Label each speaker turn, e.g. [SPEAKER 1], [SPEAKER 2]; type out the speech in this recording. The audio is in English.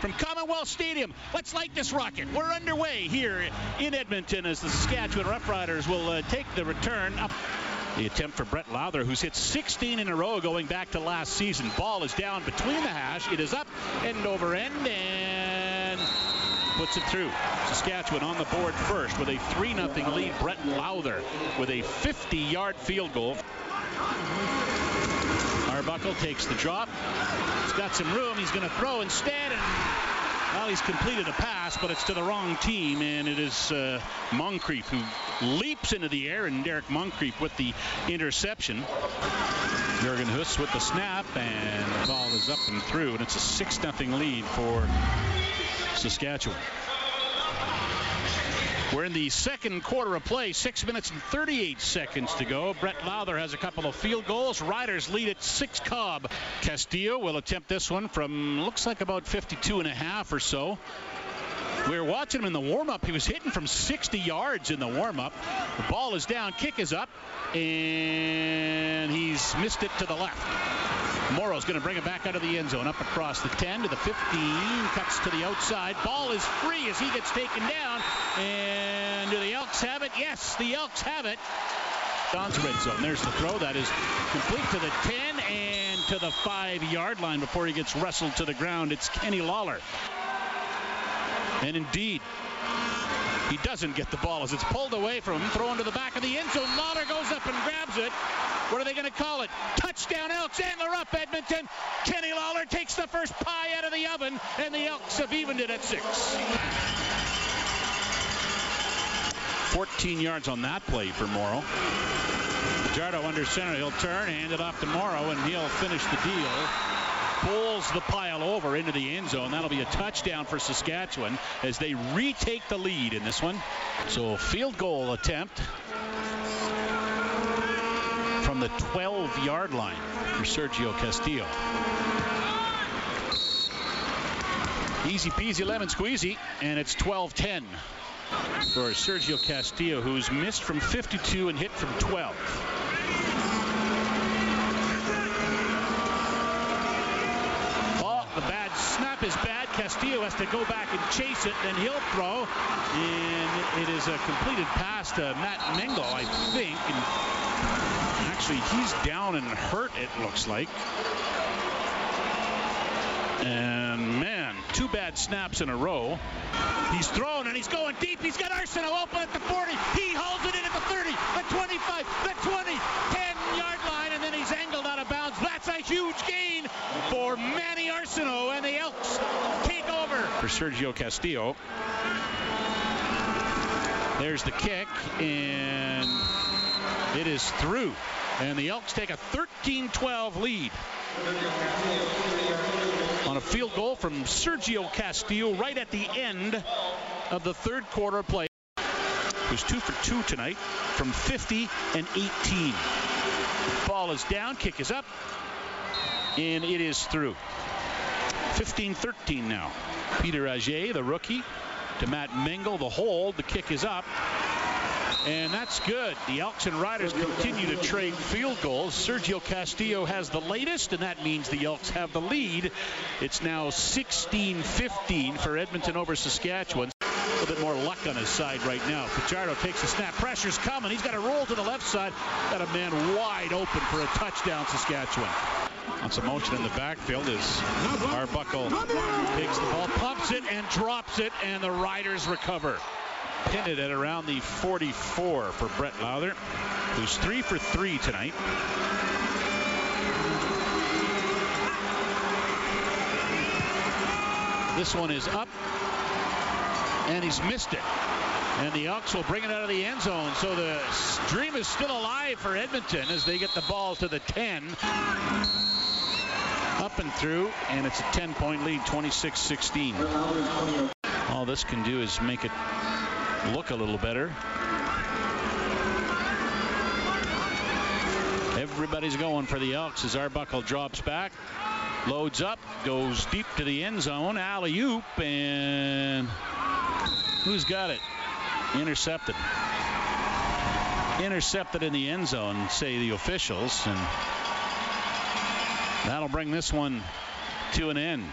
[SPEAKER 1] from Commonwealth Stadium. Let's light this rocket. We're underway here in Edmonton as the Saskatchewan Roughriders will uh, take the return up. The attempt for Brett Lauther, who's hit 16 in a row going back to last season. Ball is down between the hash. It is up, end over end, and puts it through. Saskatchewan on the board first with a 3 0 lead. Brett Lauther with a 50 yard field goal. Takes the drop. He's got some room. He's going to throw instead. And, well, he's completed a pass, but it's to the wrong team. And it is uh, Moncrief who leaps into the air. And Derek Moncrief with the interception. Jorgen Hus with the snap. And the ball is up and through. And it's a 6 0 lead for Saskatchewan. We're in the second quarter of play, six minutes and 38 seconds to go. Brett Lauther has a couple of field goals. Riders lead at six Cobb. Castillo will attempt this one from looks like about 52 and a half or so. We were watching him in the warm-up. He was hitting from 60 yards in the warm-up. The ball is down, kick is up, and he's missed it to the left. Morrow's going to bring it back out of the end zone, up across the 10 to the 15, cuts to the outside. Ball is free as he gets taken down. And do the Elks have it? Yes, the Elks have it. Don's red zone. There's the throw. That is complete to the 10 and to the 5-yard line before he gets wrestled to the ground. It's Kenny Lawler. And indeed, he doesn't get the ball as it's pulled away from him, thrown to the back of the end zone. Lawler goes up and grabs it. What are they going to call it? Touchdown Elks. And they're up Edmonton. Kenny Lawler takes the first pie out of the oven, and the Elks have evened it at six. 14 yards on that play for Morrow. Jardo under center. He'll turn, hand it off to Morrow, and he'll finish the deal. Pulls the pile over into the end zone. That'll be a touchdown for Saskatchewan as they retake the lead in this one. So field goal attempt the 12 yard line for Sergio Castillo. Easy peasy lemon squeezy, and it's 12 10 for Sergio Castillo, who's missed from 52 and hit from 12. Oh, the bad snap is bad. Castillo has to go back and chase it, then he'll throw. And it is a completed pass to Matt Mengo, I think. And actually, he's down and hurt, it looks like. And man, two bad snaps in a row. He's thrown and he's going deep. He's got Arsenault open at the 40. He holds it in at the 30, the 25, the 20, 10 yard line, and then he's angled out of bounds. That's a huge gain for Manny Arsenault, and the Elks take over. For Sergio Castillo. There's the kick, and it is through. And the Elks take a 13-12 lead on a field goal from Sergio Castillo right at the end of the third quarter play. Who's two for two tonight from 50 and 18. Ball is down, kick is up, and it is through. 15-13 now. Peter Ager, the rookie, to Matt Mingle, the hold. The kick is up. And that's good. The Elks and Riders continue to trade field goals. Sergio Castillo has the latest, and that means the Elks have the lead. It's now 16-15 for Edmonton over Saskatchewan. A little bit more luck on his side right now. Fajardo takes the snap. Pressure's coming. He's got a roll to the left side. Got a man wide open for a touchdown, Saskatchewan. On some motion in the backfield as Arbuckle takes the ball, pumps it, and drops it, and the Riders recover pinned it at around the 44 for Brett Lauther, who's three for three tonight. This one is up, and he's missed it. And the Elks will bring it out of the end zone. So the dream is still alive for Edmonton as they get the ball to the 10. Up and through, and it's a 10-point lead, 26-16. All this can do is make it look a little better. Everybody's going for the Elks as Arbuckle drops back, loads up, goes deep to the end zone, alley oop, and who's got it? Intercepted. Intercepted in the end zone, say the officials, and that'll bring this one to an end.